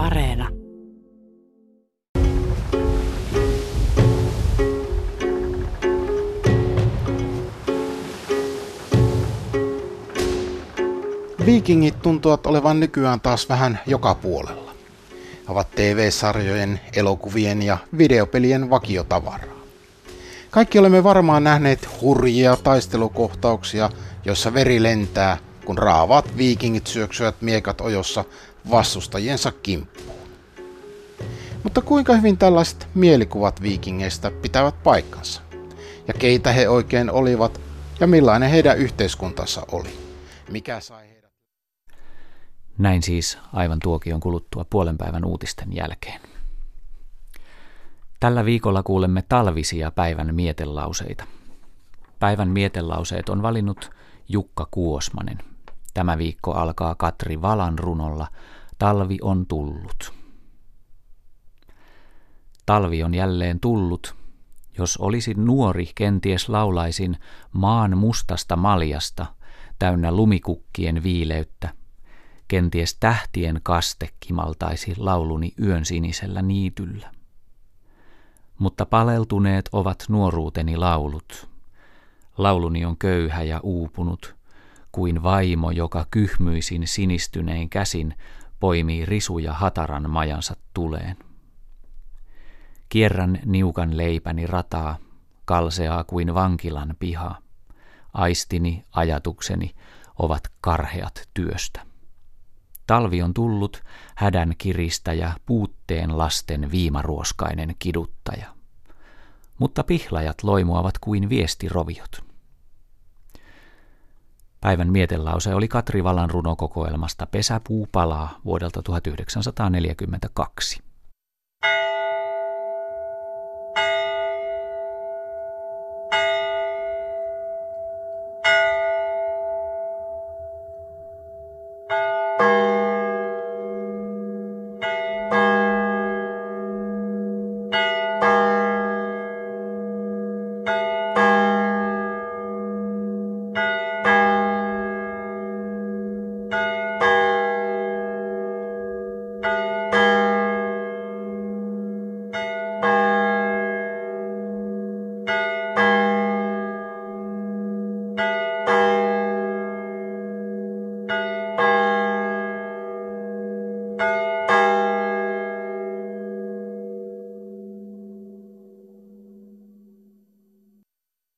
Areena. Viikingit tuntuvat olevan nykyään taas vähän joka puolella. He ovat TV-sarjojen, elokuvien ja videopelien vakiotavaraa. Kaikki olemme varmaan nähneet hurjia taistelukohtauksia, joissa veri lentää, kun raavaat viikingit syöksyvät miekat ojossa vastustajiensa kimppuun. Mutta kuinka hyvin tällaiset mielikuvat viikingeistä pitävät paikkansa? Ja keitä he oikein olivat ja millainen heidän yhteiskuntansa oli? Mikä sai heidät? Näin siis aivan tuokion kuluttua puolen päivän uutisten jälkeen. Tällä viikolla kuulemme talvisia päivän mietelauseita. Päivän mietelauseet on valinnut Jukka Kuosmanen. Tämä viikko alkaa Katri Valan runolla Talvi on tullut. Talvi on jälleen tullut. Jos olisin nuori, kenties laulaisin maan mustasta maljasta, täynnä lumikukkien viileyttä. Kenties tähtien kaste kimaltaisi lauluni yön sinisellä niityllä mutta paleltuneet ovat nuoruuteni laulut. Lauluni on köyhä ja uupunut, kuin vaimo, joka kyhmyisin sinistynein käsin poimii risuja hataran majansa tuleen. Kierrän niukan leipäni rataa, kalseaa kuin vankilan piha. Aistini, ajatukseni ovat karheat työstä. Talvi on tullut, hädän kiristäjä, puutteen lasten viimaruoskainen kiduttaja. Mutta pihlajat loimuavat kuin viestiroviot. Päivän mietelause oli Katri Valan runokokoelmasta Pesäpuu palaa vuodelta 1942.